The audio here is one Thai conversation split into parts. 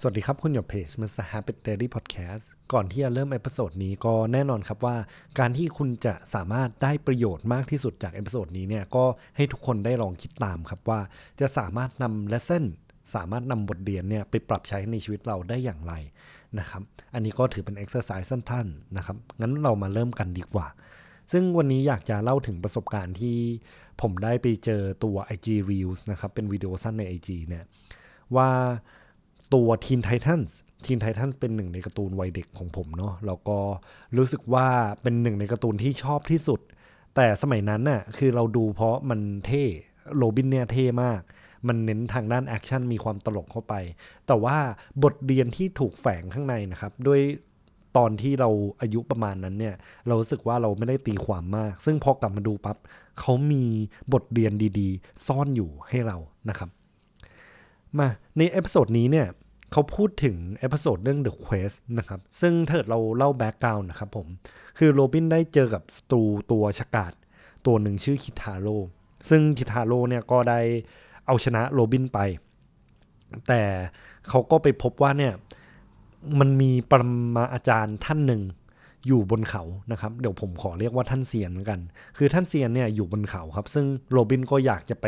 สวัสดีครับ คุณอยู่เพจ Mr. Habit Diary Podcast ก่อนที่จะเริ่ม episode นี้ก็แน่นอนครับว่า การที่คุณจะสามารถได้ประโยชน์มากที่สุดจาก episode นี้เนี่ยก็ให้ทุกคนได้ลองคิดตามครับว่า จะสามารถนำ lesson สามารถนำบทเรียนเนี่ยไปปรับใช้ในชีวิตเราได้อย่างไรนะครับ อันนี้ก็ถือเป็น exercise สั้นๆนะครับ งั้นเรามาเริ่มกันดีกว่า ซึ่งวันนี้อยากจะเล่าถึงประสบการณ์ที่ผมได้ไปเจอตัว IG Reels นะครับ เป็นวิดีโอสั้นใน IG เนี่ยว่า ตัว Teen Titans Teen Titans เป็นหนึ่งในการ์ตูนวัยเด็กของผมเนาะแล้วก็รู้สึกว่าเป็นหนึ่งในการ์ตูนที่ชอบที่สุด แต่สมัยนั้นน่ะคือเราดูเพราะมันเท่โรบินเนี่ยเท่มาก มันเน้นทางด้านแอคชั่นมีความตลกเข้าไป แต่ว่าบทเรียนที่ถูกแฝงข้างในนะครับ ด้วยตอนที่เราอายุประมาณนั้นเนี่ย เรารู้สึกว่าเราไม่ได้ตีความมาก ซึ่งพอกลับมาดูปั๊บเขามีบทเรียนดีๆ ซ่อนอยู่ให้เรานะครับ มาใน episode นี้เนี่ย เขาพูดถึง episode เรื่อง The Quest นะครับ ซึ่งถ้าเกิดเราเล่า background นะครับผม คือโรบินได้เจอกับศัตรูตัวฉกาจตัวหนึ่งชื่อคิทาโร่ซึ่งคิทาโร่เนี่ยก็ได้เอาชนะโรบินไป แต่เขาก็ไปพบว่าเนี่ยมันมีปรมาอาจารย์ท่านหนึ่งอยู่บนเขานะครับ เดี๋ยวผมขอเรียกว่าท่านเซียนกัน คือท่านเซียนเนี่ยอยู่บนเขาครับ ซึ่งโรบินก็อยากจะไป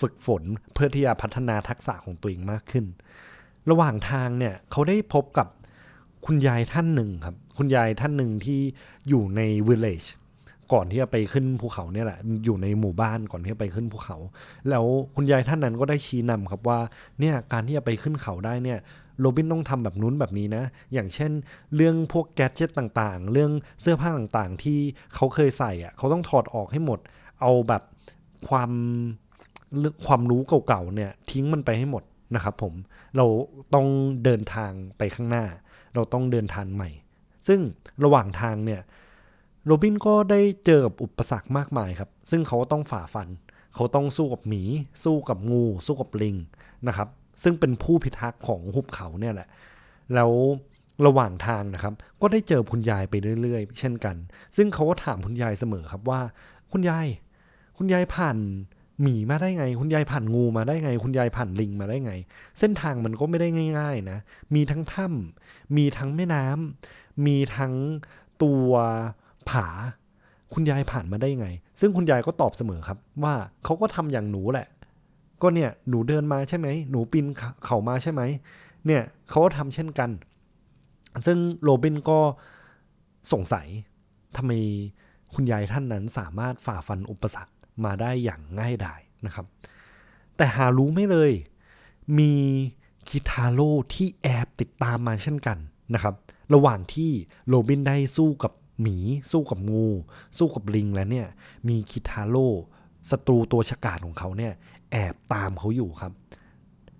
ฝึกฝนเพื่อที่จะพัฒนาทักษะของตัวเองมากขึ้น ระหว่างทางเนี่ยเขาได้พบกับคุณยายท่านหนึ่งครับ คุณยายท่านหนึ่งที่อยู่ในวิลเลจก่อนที่จะไปขึ้นภูเขาเนี่ยแหละ อยู่ในหมู่บ้านก่อนที่จะไปขึ้นภูเขา แล้วคุณยายท่านนั้นก็ได้ชี้นำครับว่าเนี่ยการที่จะไปขึ้นเขาได้เนี่ยโรบินต้องทำแบบนู้นแบบนี้นะ อย่างเช่น เรื่องพวกแกดเจิตต่างๆ เรื่องเสื้อผ้าต่างๆ ที่เขาเคยใส่อะเขาต้องถอดออกให้หมด เอาแบบความความรู้เก่าๆเนี่ยทิ้งมันไปให้หมด นะครับผมเราต้องเดินทางไปข้างหน้า เราต้องเดินทางใหม่ ซึ่งระหว่างทางเนี่ยโรบินก็ได้เจอกับอุปสรรคมากมายครับ ซึ่งเขาต้องฝ่าฟัน เขาต้องสู้กับหมี สู้กับงู สู้กับลิงนะครับ ซึ่งเป็นผู้พิทักษ์ของหุบเขาเนี่ยแหละ แล้วระหว่างทางนะครับ ก็ได้เจอคุณยายไปเรื่อย ๆ เช่นกัน ซึ่งเขาก็ถามคุณยายเสมอครับว่า คุณยาย คุณยายผ่าน หมีมาได้ไง คุณยายผ่านงูมาได้ไง คุณยายผ่านลิงมาได้ไง เส้นทางมันก็ไม่ได้ง่าย ๆ นะ มีทั้งถ้ำมีทั้งแม่น้ำมีทั้งตัวผา คุณยายผ่านมาได้ไง ซึ่งคุณยายก็ตอบเสมอครับ ว่าเขาก็ทำอย่างหนูแหละ ก็เนี่ยหนูเดินมาใช่ไหมหนูปีนเขามาใช่ไหมเนี่ยเขาก็ทำเช่นกัน ซึ่งโรบินก็สงสัยทำไมคุณยายท่านนั้นสามารถฝ่าฟันอุปสรรค มาได้อย่างง่ายดายนะครับ แต่หารู้ไม่เลย มีคิทาโร่ที่แอบติดตามมาเช่นกันนะครับ ระหว่างที่โรบินได้สู้กับหมี สู้กับงู สู้กับลิงแล้วเนี่ย มีคิทาโร่ศัตรูตัวฉกาจของเขาเนี่ย แอบตามเขาอยู่ครับ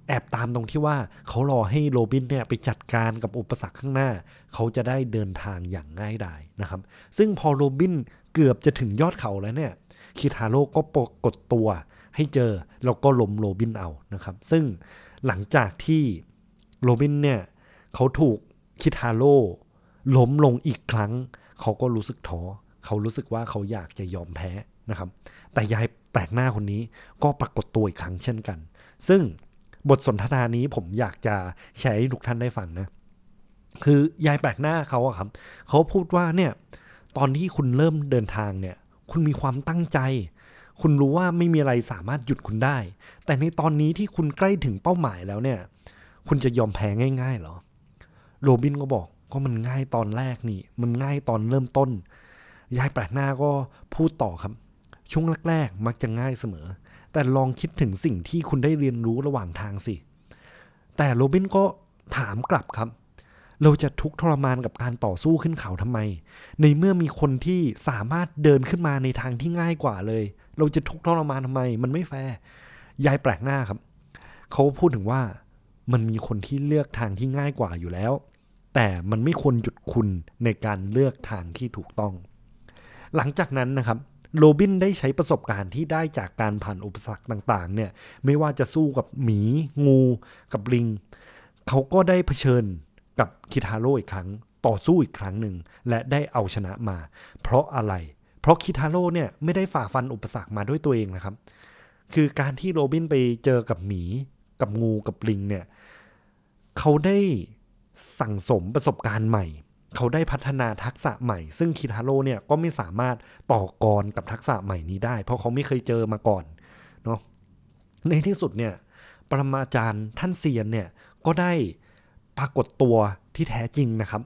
แอบตามตรงที่ว่าเขารอให้โรบินเนี่ยไปจัดการกับอุปสรรคข้างหน้า เขาจะได้เดินทางอย่างง่ายดายนะครับ ซึ่งพอโรบินเกือบจะถึงยอดเขาแล้วเนี่ย คิทาโร่ก็ปรากฏตัวให้เจอ แล้วก็ล้มโรบินเอานะครับ ซึ่งหลังจากที่โรบินเนี่ยเขาถูกคิทาโร่ล้มลงอีกครั้ง เขาก็รู้สึกท้อเขารู้สึกว่าเขาอยากจะยอมแพ้นะครับ แต่ยายแปลกหน้าคนนี้ก็ปรากฏตัวอีกครั้งเช่นกัน ซึ่งบทสนทนานี้ผมอยากจะแชร์ให้ทุกท่านได้ฟังนะ คือยายแปลกหน้าเขาอะครับ เขาพูดว่าเนี่ย ตอนที่คุณเริ่มเดินทางเนี่ย คุณมีความตั้งใจ คุณรู้ว่าไม่มีอะไรสามารถหยุดคุณได้ แต่ในตอนนี้ที่คุณใกล้ถึงเป้าหมายแล้วเนี่ย คุณจะยอมแพ้ง่ายๆเหรอ โรบินก็บอกก็มันง่ายตอนแรกนี่ มันง่ายตอนเริ่มต้น ยายแปลกหน้าก็พูดต่อครับ ช่วงแรกๆ มักจะง่ายเสมอ แต่ลองคิดถึงสิ่งที่คุณได้เรียนรู้ระหว่างทางสิ แต่โรบินก็ถามกลับครับ เราจะทุกข์ทรมานกับการต่อสู้ขึ้นเขาทำไม ในเมื่อมีคนที่สามารถเดินขึ้นมาในทางที่ง่ายกว่าเลย เราจะทุกข์ทรมานทำไม มันไม่แฟร์ยายแปลกหน้าครับ เขาพูดถึงว่ามันมีคนที่เลือกทางที่ง่ายกว่าอยู่แล้ว แต่มันไม่ควรหยุดคุณในการเลือกทางที่ถูกต้อง หลังจากนั้นนะครับโรบินได้ใช้ประสบการณ์ที่ได้จากการผ่านอุปสรรคต่างๆ เนี่ย ไม่ว่าจะสู้กับหมี งู กับลิง เขาก็ได้เผชิญ กับคิทาโร่อีกครั้ง ต่อสู้อีกครั้งหนึ่ง และได้เอาชนะมา เพราะอะไร เพราะคิทาโร่เนี่ยไม่ได้ฝ่าฟันอุปสรรคมาด้วยตัวเองนะครับ คือการที่โรบินไปเจอกับหมี กับงูกับลิงเนี่ยเขาได้สั่งสมประสบการณ์ใหม่ เขาได้พัฒนาทักษะใหม่ ซึ่งคิทาโร่เนี่ยก็ไม่สามารถต่อกรกับทักษะใหม่นี้ได้ เพราะเขาไม่เคยเจอมาก่อนเนาะในที่สุดเนี่ยปรมาจารย์ท่านเซียนเนี่ยก็ได้ ปรากฏตัวที่แท้จริงนะครับ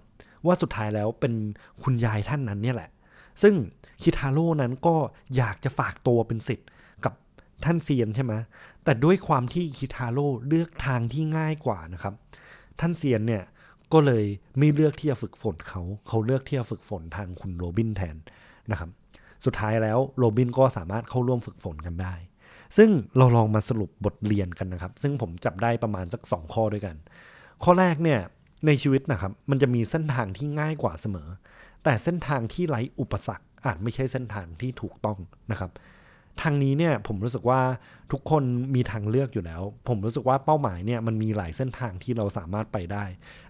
ว่าสุดท้ายแล้วเป็นคุณยายท่านนั้นเนี่ยแหละ ซึ่งคิทาโร่นั้นก็อยากจะฝากตัวเป็นสิทธิ์กับท่านเซียนใช่ไหมแต่ด้วยความที่คิทาโร่เลือกทางที่ง่ายกว่านะครับ ท่านเซียนเนี่ยก็เลยไม่เลือกที่จะฝึกฝนเขา เขาเลือกที่จะฝึกฝนทางคุณโรบินแทนนะครับ สุดท้ายแล้วโรบินก็สามารถเข้าร่วมฝึกฝนกันได้ ซึ่งเราลองมาสรุปบทเรียนกันนะครับ ซึ่งผมจับได้ประมาณสัก 2 ข้อด้วยกัน ข้อแรกเนี่ยในชีวิตนะครับ มันจะมีเส้นทางที่ง่ายกว่าเสมอ แต่เส้นทางที่ไร้อุปสรรคอาจไม่ใช่เส้นทางที่ถูกต้องนะครับทางนี้เนี่ยผมรู้สึกว่าทุกคนมีทางเลือกอยู่แล้ว ผมรู้สึกว่าเป้าหมายเนี่ยมันมีหลายเส้นทางที่เราสามารถไปได้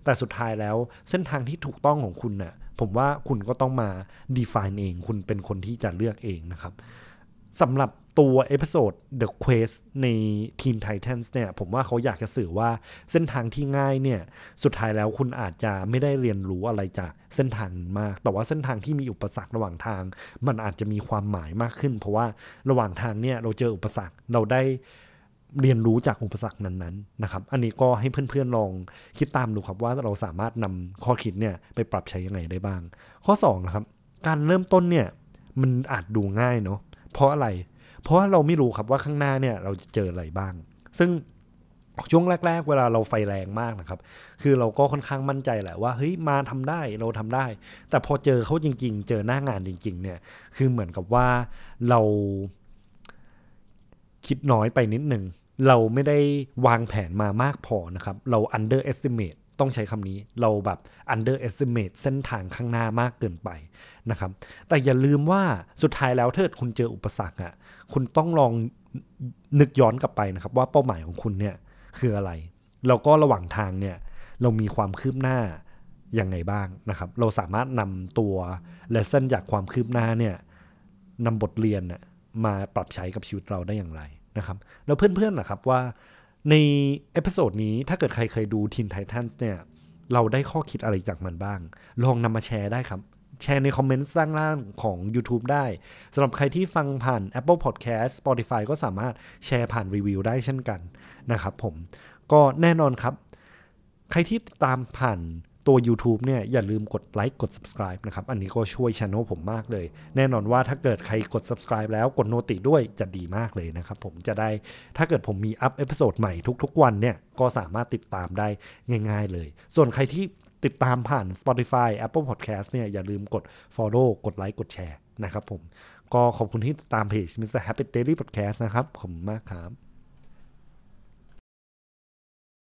แต่สุดท้ายแล้วเส้นทางที่ถูกต้องของคุณน่ะผมว่าคุณก็ต้องมา define เอง คุณเป็นคนที่จะเลือกเองนะครับ สำหรับตัว episode The Quest ใน Teen Titans เนี่ย ผมว่าเขาอยากจะสื่อว่าเส้นทางที่ง่ายเนี่ย สุดท้ายแล้วคุณอาจจะไม่ได้เรียนรู้อะไรจากเส้นทางมาก แต่ว่าเส้นทางที่มีอุปสรรคระหว่างทาง มันอาจจะมีความหมายมากขึ้น เพราะว่าระหว่างทางเนี่ยเราเจออุปสรรคเราได้เรียนรู้จากอุปสรรคนั้นๆนะครับ อันนี้ก็ให้เพื่อนๆลองคิดตามดูครับว่าเราสามารถนำข้อคิดเนี่ยไปปรับใช้ยังไงได้บ้าง ข้อ2นะครับการเริ่มต้นเนี่ยมันอาจดูง่ายเนาะ เพราะอะไร เพราะาเราไม่รู้ครับว่าข้างหน้าเนี่ยเราจะเจออะไรบ้าง ซึ่งช่วงแรก ๆ เวลาเราไฟแรงมากนะครับ คือเราก็ค่อนข้างมั่นใจแหละว่าเฮ้ยมาทำได้เราทำได้ แต่พอเจอเขาจริง ๆ เจอหน้างานจริง ๆ เนี่ย คือเหมือนกับว่าเราคิดน้อยไปนิดนึงเราไม่ได้วางแผนมามากพอนะครับ เรา underestimate ต้องใช้คำนี้เราแบบ underestimate เส้นทางข้างหน้ามากเกินไปนะครับ แต่อย่าลืมว่าสุดท้ายแล้วถ้าคุณเจออุปสรรคอะคุณต้องลองนึกย้อนกลับไปนะครับ ว่าเป้าหมายของคุณเนี่ยคืออะไร แล้วก็ระหว่างทางเนี่ยเรามีความคืบหน้ายังไงบ้างนะครับ เราสามารถนำตัว lesson จากความคืบหน้าเนี่ยนำบทเรียนมาปรับใช้กับชีวิตเราได้อย่างไรนะครับ แล้วเพื่อนๆนะครับว่า ใน episode นี้ถ้าเกิดใครเคยดู Teen Titans เนี่ย เราได้ข้อคิดอะไรจากมันบ้าง ลองนำมาแชร์ได้ครับ แชร์ในคอมเมนต์ข้างล่างของ YouTube ได้สำหรับใครที่ฟังผ่าน Apple Podcast Spotify ก็สามารถแชร์ผ่านรีวิวได้เช่นกันนะครับผมก็แน่นอนครับ ใครที่ตามผ่าน ตัว YouTube เนี่ยอย่าลืมกดไลค์กด subscribe นะครับ อันนี้ก็ช่วยช anel ผมมากเลย แน่นอนว่าถ้าเกิดใครกด subscribe แล้วกด noti ด้วยจะดีมากเลยนะครับ ผมจะได้ถ้าเกิดผมมีอัพ episode ใหม่ทุกๆ วันเนี่ย ก็สามารถติดตามได้ง่าย ๆ เลย ส่วนใครที่ติดตามผ่าน Spotify Apple Podcast เนี่ยอย่าลืมกด follow กดไลค์กดแชร์นะครับผมก็ขอบคุณที่ติดตามเพจ Mr. Habit Diary Podcast นะครับ ขอบคุณมากครับ